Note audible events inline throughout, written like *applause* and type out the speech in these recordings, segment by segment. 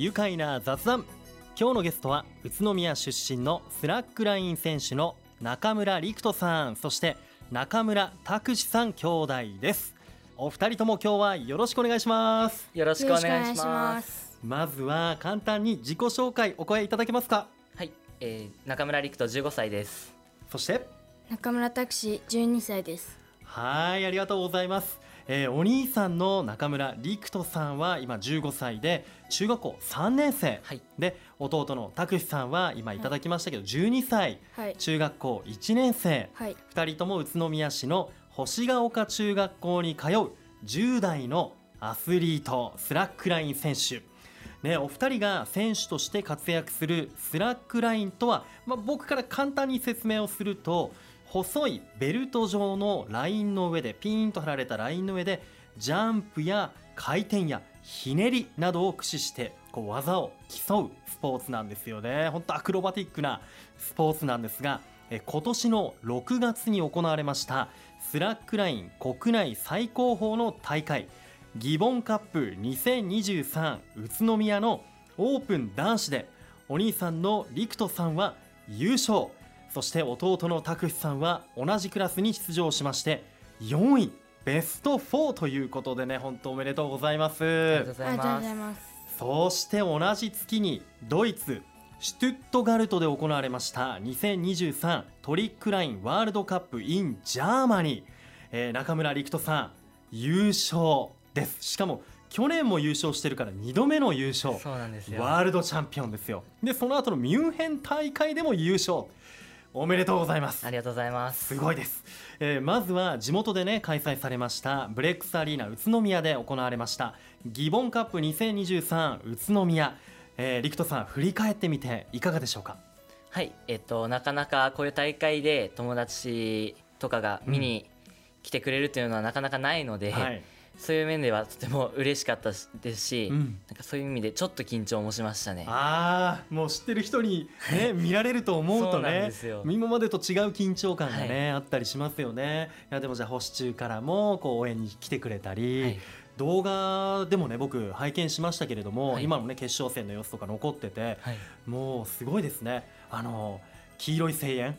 愉快な雑談。今日のゲストは宇都宮出身のスラックライン選手の中村陸人さん。そして中村拓志さん兄弟です。お二人とも今日はよろしくお願いします。よろしくお願いします。まずは簡単に自己紹介お声いただけますか。はい、えー、中村陸人15歳です。そして？中村拓志12歳です。はいありがとうございますえー、お兄さんの中村陸人さんは今15歳で中学校3年生、はい、で弟の拓志さんは今いただきましたけど12歳、はい、中学校1年生、はい、2人とも宇都宮市の星ヶ丘中学校に通う10代のアスリートスラックライン選手。ね、お二人が選手として活躍するスラックラインとは、まあ、僕から簡単に説明をすると細いベルト状のラインの上でピーンと張られたラインの上でジャンプや回転やひねりなどを駆使してこう技を競うスポーツなんですよね。本当アクロバティックなスポーツなんですが今年の6月に行われましたスラックライン国内最高峰の大会ギボンカップ2023宇都宮のオープン男子でお兄さんの陸人さんは優勝。そして弟の拓志さんは同じクラスに出場しまして4位ベスト4ということでね本当おめでとうございます。ありがとうございます。そして同じ月にドイツシュトゥットガルトで行われました2023トリックラインワールドカップ in Germany、えー、中村陸人さん優勝です。しかも去年も優勝してるから2度目の優勝。そうなんですよ。ワールドチャンピオンですよ。でその後のミュンヘン大会でも優勝おめでとうございます。ありがとうございます。すごいです、えー、まずは地元でね開催されましたブレックスアリーナ宇都宮で行われましたギボンカップ2023宇都宮、えー、陸斗さん振り返ってみていかがでしょうか？はいえっとなかなかこういう大会で友達とかが見に来てくれるというのはなかなかないので、うんはいそういう面ではとても嬉しかったですし、うん、なんかそういう意味でちょっと緊張もしましたね。ああもう知ってる人にね見られると思うとね今までと違う緊張感がね、はい、あったりしますよね。いやでもじゃあ星中からもこう応援に来てくれたり、はい、動画でもね僕拝見しましたけれども、はい、今のね決勝戦の様子とか残ってて、もうすごいですね。あの黄色い声援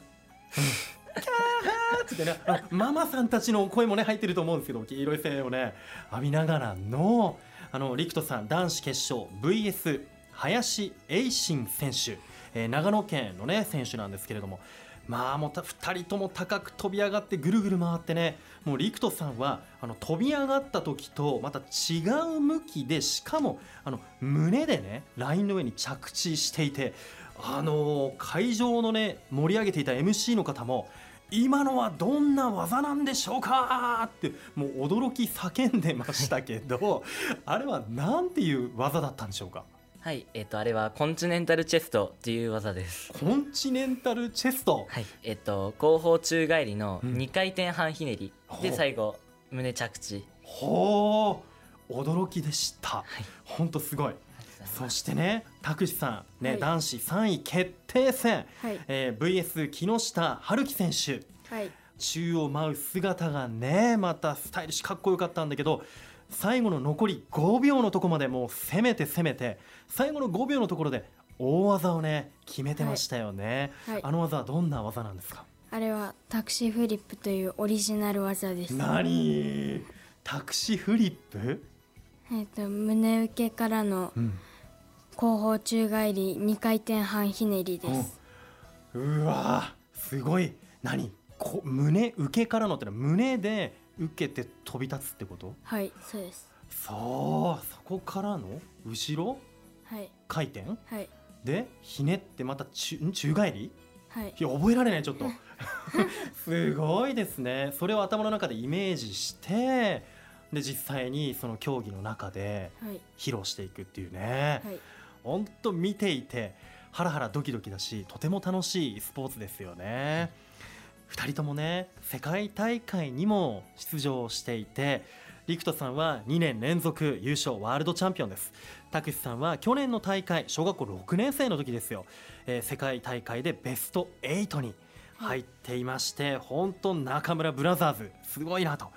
キャーってねママさんたちの声もね入ってると思うんですけど黄色い声をね浴びながらのあの陸斗さん男子決勝 VS 林栄信選手、えー、長野県のね選手なんですけれども。まあもう2人とも高く飛び上がってぐるぐる回ってねもう陸斗さんはあの飛び上がった時とまた違う向きでしかもあの胸でねラインの上に着地していてあの会場のね盛り上げていた MC の方も今のはどんな技なんでしょうかってもう驚き叫んでましたけどあれは何ていう技だったんでしょうか？はい、えっ、ー、とあれはコンチネンタルチェストっていう技です。コンチネンタルチェスト？はい、えっ、ー、と後方宙返りの2回転半ひねり、うん、で最後胸着地。ほう、驚きでした。本、当、すごい。そしてね、拓司さん、ね、はい、男子3位決定戦、はい、えー、VS 木下春樹選手、はい、宙を舞う姿がね、またスタイリッシュかっこよかったんだけど、最後の残り5秒のとこまでもう攻めて攻めて、最後の5秒のところで大技をね、決めてましたよね。はい、あの技はどんな技なんですか？あれはタクシーフリップというオリジナル技です。何？タクシーフリップ？えっ、と胸受けからの、うん後方宙返り2回転半ひねりです。うわすごい。何？こ胸受けからのってのは胸で受けて飛び立つってこと？はいそうです。そうそこからの？後ろ、はい、回転、はい、でひねってまた宙宙返り？はい、いや覚えられないちょっと。*laughs* すごいですね。それを頭の中でイメージしてで実際にその競技の中で披露していくっていうね、はい本当見ていてハラハラドキドキだしとても楽しいスポーツですよね。2人ともね世界大会にも出場していて陸斗さんは2年連続優勝ワールドチャンピオンです。拓司さんは去年の大会小学校6年生の時ですよ、えー、世界大会でベスト8に入っていまして、本当中村ブラザーズすごいなと。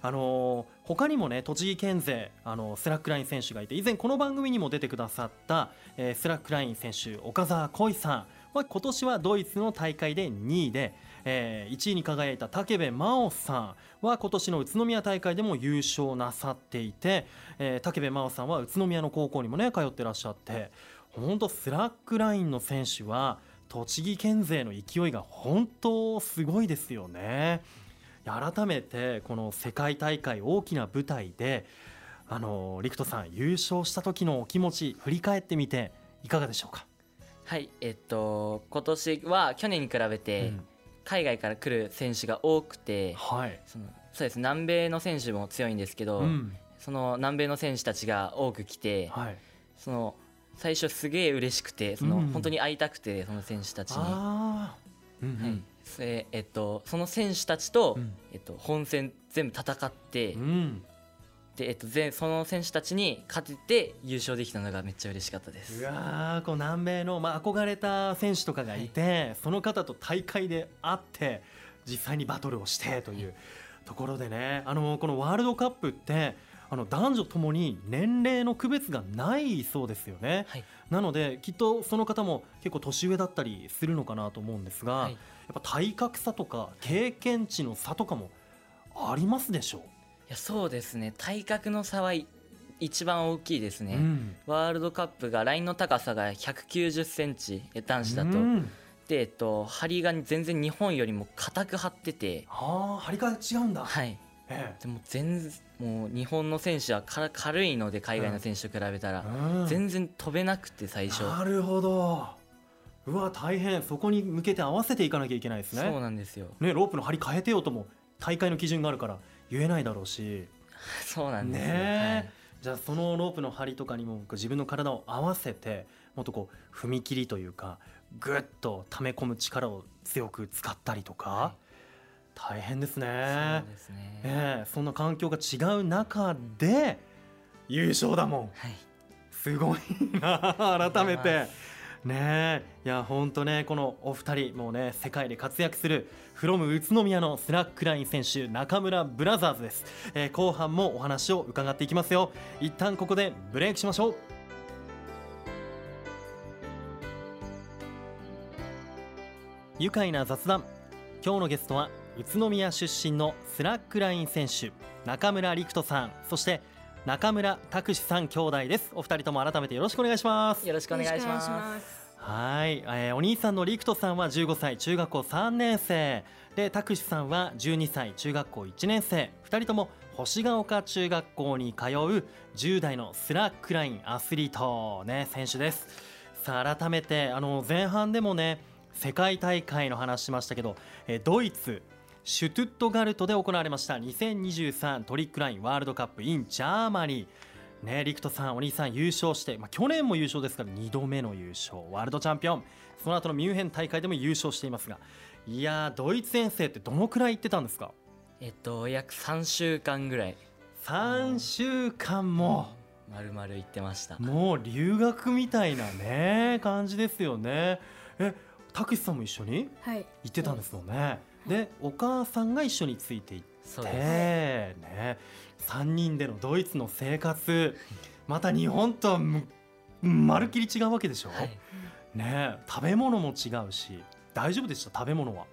あのー、他にもね栃木県勢あのスラックライン選手がいて以前この番組にも出てくださった、えー、スラックライン選手岡澤恋さんは今年はドイツの大会で2位で、えー、1位に輝いた武部真央さんは今年の宇都宮大会でも優勝なさっていて、えー、武部真央さんは宇都宮の高校にもね通ってらっしゃって本当スラックラインの選手は栃木県勢の勢いが本当すごいですよね。改めてこの世界大会大きな舞台であの陸人さん優勝した時のお気持ち振り返ってみていかがでしょうか？はいえっと今年は去年に比べて海外から来る選手が多くて、はい、そのそうです。南米の選手も強いんですけど、うん、その南米の選手たちが多く来て、はい、その最初すげえ嬉しくてその、うん、本当に会いたくてその選手たちに。うんうん、はい。ええっと、その選手たちと、うん、えっと、本戦全部戦って、うん、でえっと、ぜその選手たちに勝てて優勝できたのがめっちゃ嬉しかったです。うわこう南米の、まあ、憧れた選手とかがいて、はい、その方と大会で会って実際にバトルをしてというところでねあのこのワールドカップってあの男女ともに年齢の区別がないそうですよね、はい、なのできっとその方も結構年上だったりするのかなと思うんですが、はい、やっぱ体格差とか経験値の差とかもありますでしょう？いやそうですね。体格の差は一番大きいですね、うん、ワールドカップがラインの高さが190センチ男子だと、うん、で、えっと、張りが全然日本よりも硬く張ってて。はあ張りが違うんだ。はいええ、でも全然もう日本の選手は軽いので海外の選手と比べたら、うん、全然飛べなくて最初。なるほど。うわ大変。そこに向けて合わせていかなきゃいけないですね。そうなんですよ、ね、ロープの張り変えてよとも大会の基準があるから言えないだろうし。*laughs* そうなんですね、はい、じゃあそのロープの張りとかにも自分の体を合わせてもっとこう踏み切りというかぐっと溜め込む力を強く使ったりとか、はい大変ですね。そうですね、えー、そんな環境が違う中で優勝だもん、はい、すごいな *laughs* 改めて。ねいや本当ねこのお二人もうね世界で活躍する from 宇都宮のスラックライン選手中村ブラザーズです、えー、後半もお話を伺っていきますよ。一旦ここでブレイクしましょう。愉快な雑談。今日のゲストは宇都宮出身のスラックライン選手中村陸人さんそして中村拓志さん兄弟です。お二人とも改めてよろしくお願いします。よろしくお願いします。はい、えー、お兄さんの陸人さんは15歳中学校3年生。で拓志さんは12歳中学校1年生。2人とも星ヶ丘中学校に通う10代のスラックラインアスリート、ね、選手です。さあ改めてあの前半でもね世界大会の話しましたけど、えー、ドイツシュトゥットガルトで行われました。2023トリックラインワールドカップ in Germany。ね、陸人さん、お兄さん優勝して、まあ、去年も優勝ですから2度目の優勝。ワールドチャンピオン。その後のミュンヘン大会でも優勝していますが。いやドイツ遠征ってどのくらい行ってたんですか？えっと約3週間ぐらい。3週間も、まるまる行ってました。もう留学みたいなね感じですよね。えたけしさんも一緒に行ってたんですもんね、はいでお母さんが一緒についていってね3人でのドイツの生活また日本とはまるっきり違うわけでしょ、はい、ね食べ物も違うし大丈夫でした？食べ物は？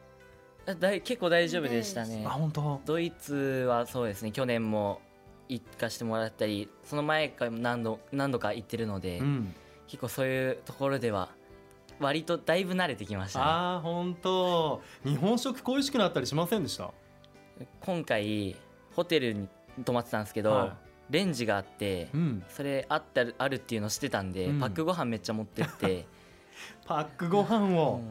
だ結構大丈夫でしたね。あ本当？ドイツはそうですね。去年も行かしてもらったりその前から何度何度か行ってるので、うん、結構そういうところでは割とだいぶ慣れてきました、ね、ああ本当。日本食恋しくなったりしませんでした？今回ホテルに泊まってたんですけど、はい、レンジがあって、うん、それあったあるっていうの知ってたんで、うん、パックご飯めっちゃ持ってって。*laughs* パックご飯を、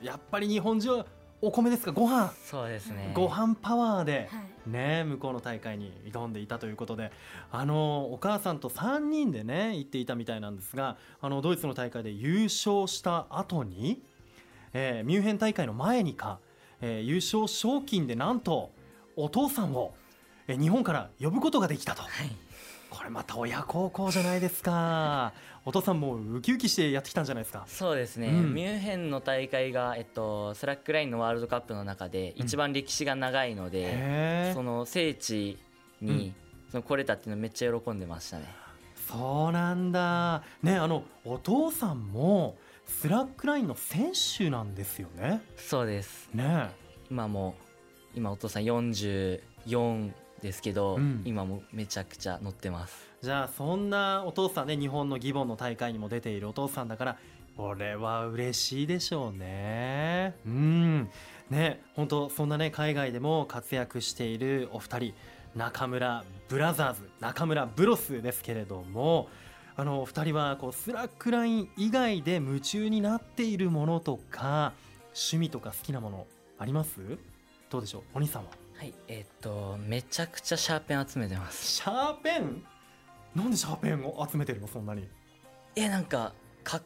うん、やっぱり日本人はお米ですか？ご飯。そうですね。ご飯パワーで、ね向こうの大会に挑んでいたということで。あのお母さんと3人でね行っていたみたいなんですがあのドイツの大会で優勝した後に、えー、ミュンヘン大会の前にか、えー、優勝賞金でなんとお父さんを、えー、日本から呼ぶことができたと。はいこれまた親孝行じゃないですか。*laughs* お父さんもウキウキしてやってきたんじゃないですか。そうですね、うん、ミュンヘンの大会が、えっと、スラックラインのワールドカップの中で一番歴史が長いので、うん、その聖地に、その来れたっていうのめっちゃ喜んでましたね。そうなんだ。ねあのお父さんもスラックラインの選手なんですよね。そうです。ね。今も今お父さん44ですけど、うん、今もめちゃくちゃ乗ってます。じゃあそんなお父さんね日本のギボンの大会にも出ているお父さんだからこれは嬉しいでしょうね。うん。ね本当そんなね海外でも活躍しているお二人中村ブラザーズ中村 Bros ですけれどもあの二人はこうスラックライン以外で夢中になっているものとか趣味とか好きなものあります？どうでしょう？お兄さんは？はいえー、っとめちゃくちゃシャーペン集めてます。シャーペン？なんでシャーペンを集めてるの？そんなに。えなんかか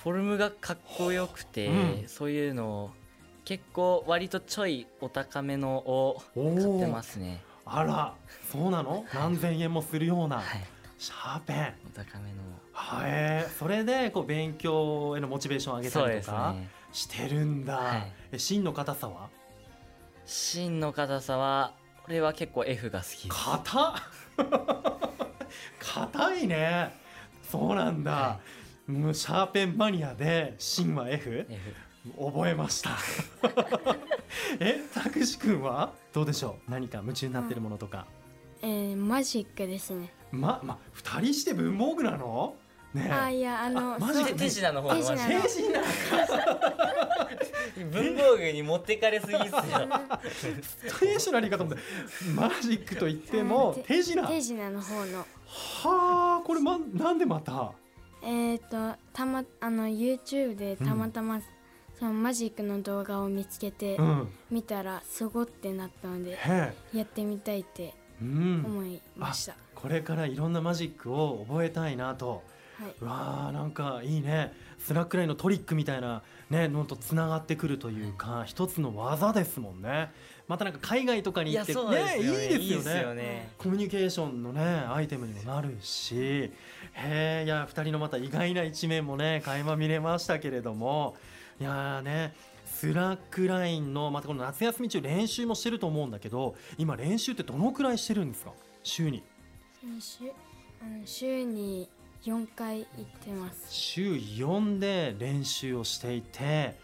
フォルムがかっこよくて、うん、そういうのを結構割とちょいお高めのを買ってますね。あらそうなの、何千円もするような、はい、シャーペン。お高めの。はい、それでこう勉強へのモチベーション上げたりとかしてるんだ、はい、芯の硬さは？芯の硬さはこれは結構 F が好き硬 *laughs* 硬いね。そうなんだ、はい、もうシャーペンマニアで芯は F, F 覚えました。*laughs* えたくし君は？どうでしょう？何か夢中になってるものとか、えー、マジックですね。まま二人して文房具なの？ねあいやあのマジで？手品の方手品手品文房具に持ってかれすぎっすよ。手品にかと思ってマジックと言っても手品。手品の方の。はあこれまなんでまた？えっ、ー、とたまあの YouTube でたまたま、うん、そのマジックの動画を見つけて、うん、見たらすごってなったのでやってみたいって思いました、これからいろんなマジックを覚えたいなと。はい、わあなんかいいねスラックラインのトリックみたいなねのとつながってくるというか、一つの技ですもんね。またなんか海外とかに行ってね、ね、いいですよね、ね、コミュニケーションのねアイテムにもなるし。へえいや2人のまた意外な一面もね垣間見れましたけれども。いやねスラックラインのまたこの夏休み中練習もしてると思うんだけど今練習ってどのくらいしてるんですか？週に。練習あの週に4回行ってます。週4で練習をしていて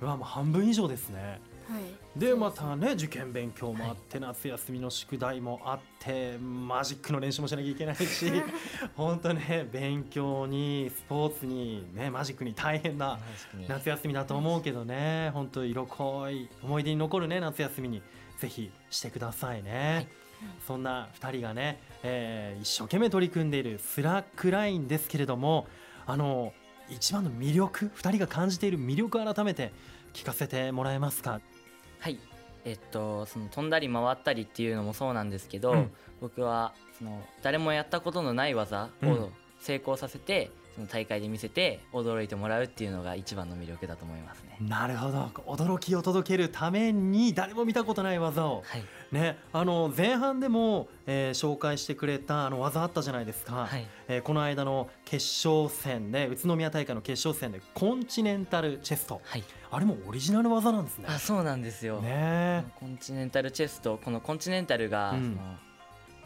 うわもう半分以上ですね。はい。でまたね受験勉強もあって、夏休みの宿題もあってマジックの練習もしなきゃいけないし *laughs* 本当ね勉強にスポーツにねマジックに大変な夏休みだと思うけどね本当色濃い思い出に残るね夏休みに。ぜひしてくださいね。はいそんな2人がね、えー、一生懸命取り組んでいるスラックラインですけれどもあの一番の魅力2人が感じている魅力改めて聞かせてもらえますか？はい。えっとその飛んだり回ったりっていうのもそうなんですけど、うん、僕はその誰もやったことのない技を成功させて、その大会で見せて驚いてもらうっていうのが一番の魅力だと思いますね。なるほど。驚きを届けるために誰も見たことない技を、はい、ね、あの前半でも、えー、紹介してくれたあの技あったじゃないですか、はい、えー、この間の決勝戦で宇都宮大会の決勝戦でコンチネンタルチェスト、はい、あれもオリジナル技なんですね。あそうなんですよ、ね、コンチネンタルチェストこのコンチネンタルが、うん、その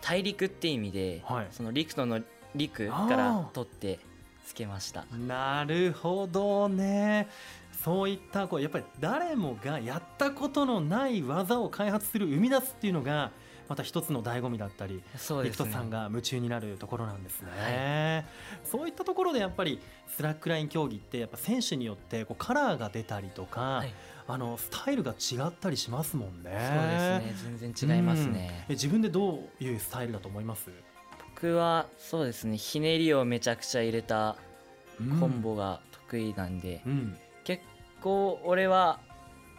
大陸って意味で、はい、その陸との陸から取ってつけました。なるほどね。そういったこうやっぱり誰もがやったことのない技を開発する生み出すっていうのがまた一つの醍醐味だったりそうです、ね、陸人さんが夢中になるところなんですね、はい、そういったところでやっぱりスラックライン競技ってやっぱ選手によってこうカラーが出たりとか、はい、あのスタイルが違ったりしますもんね。そうですね。全然違いますね、うん、自分でどういうスタイルだと思います？僕はそうですねひねりをめちゃくちゃ入れたコンボが得意なんで、うん、結構俺は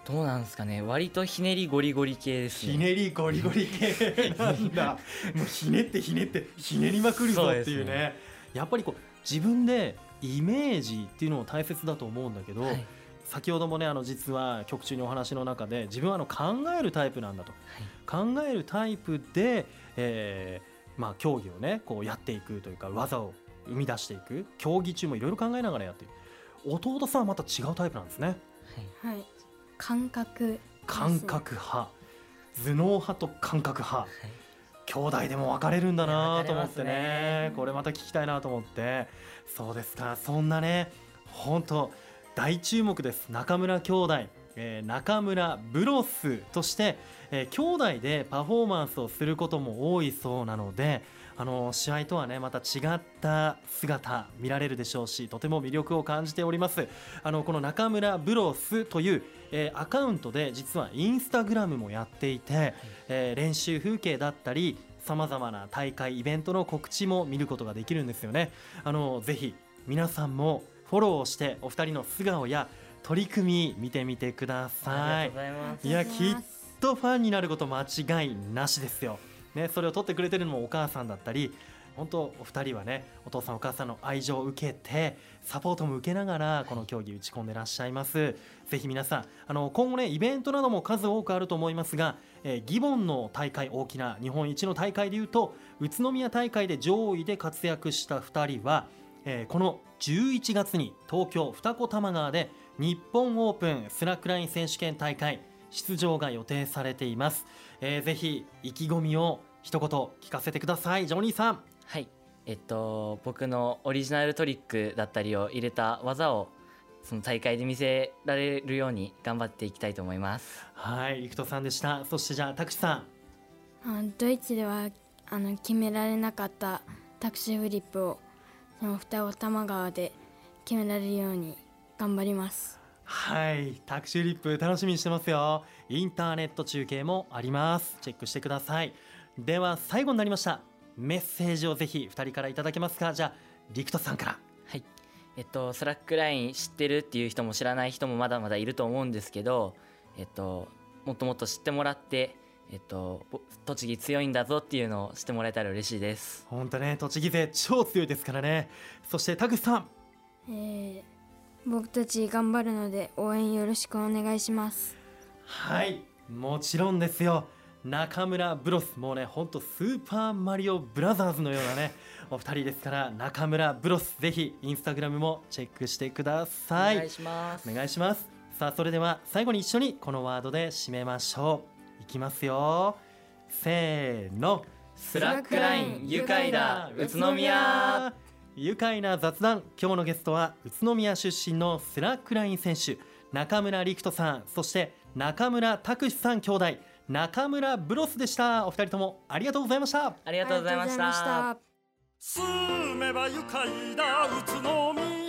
どうなんですかね割とひねりゴリゴリ系ですね。ひねりゴリゴリ系。*laughs* なんだ。もうひねってひねってひねりまくるぞっていうね、ね、やっぱりこう自分でイメージっていうのも大切だと思うんだけど、はい、先ほどもねあの実は曲中にお話の中で自分はあの考えるタイプなんだと、はい、考えるタイプで、えーまあ、競技をねこうやっていくというか技を生み出していく競技中もいろいろ考えながらやっていく弟さんはまた違うタイプなんですね。はい、感覚、感覚派。頭脳派と感覚派、はい、兄弟でも分かれるんだなと思ってね、ね、これまた聞きたいなと思って。そうですか。そんなね本当大注目です。中村兄弟えー、中村ブロスとして、えー、兄弟でパフォーマンスをすることも多いそうなのであの試合とはねまた違った姿見られるでしょうしとても魅力を感じております。あのこの中村ブロスという、えー、アカウントで実はインスタグラムもやっていて、えー、練習風景だったりさまざまな大会イベントの告知も見ることができるんですよね。あのぜひ皆さんもフォローしてお二人の素顔や取り組み見てみてください。いやきっとファンになること間違いなしですよ。ねそれを取ってくれてるのもお母さんだったり本当お二人はねお父さんお母さんの愛情を受けてサポートも受けながらこの競技打ち込んでらっしゃいます、ぜひ皆さんあの今後ねイベントなども数多くあると思いますが、えー、ギボンの大会大きな日本一の大会でいうと宇都宮大会で上位で活躍した2人は、えー、この11月に東京二子玉川で日本オープンスラックライン選手権大会出場が予定されています、えー、ぜひ意気込みを一言聞かせてください。ジョニーさん。はい。えっと僕のオリジナルトリックだったりを入れた技をその大会で見せられるように頑張っていきたいと思います。はい。陸人さんでした。そしてじゃあタクシさん。ドイツではあの決められなかったタクシフリップをその二子玉川で決められるように頑張ります。はいタクシフリップ楽しみにしてますよ。インターネット中継もあります。チェックしてください。では最後になりました。メッセージをぜひ2人からいただけますか。じゃあ陸人さんから。はい。えっとスラックライン知ってるっていう人も知らない人もまだまだいると思うんですけどえっともっともっと知ってもらってえっと、栃木強いんだぞっていうのを知ってもらえたら嬉しいです。本当ね栃木勢超強いですからね。そして田口さん、えー、僕たち頑張るので応援よろしくお願いします。はいもちろんですよ。中村ブロスもうねほんとスーパーマリオブラザーズのようなね *laughs* お二人ですから中村ブロスぜひインスタグラムもチェックしてください。お願いします。お願いします。さあそれでは最後に一緒にこのワードで締めましょう。いきますよ。せーの。スラックライン愉快だ。宇都宮愉快な雑談。今日のゲストは宇都宮出身のスラックライン選手中村陸人さんそして中村拓志さん兄弟中村ブロスでした。お二人ともありがとうございました。ありがとうございました。住めば愉快だ宇都宮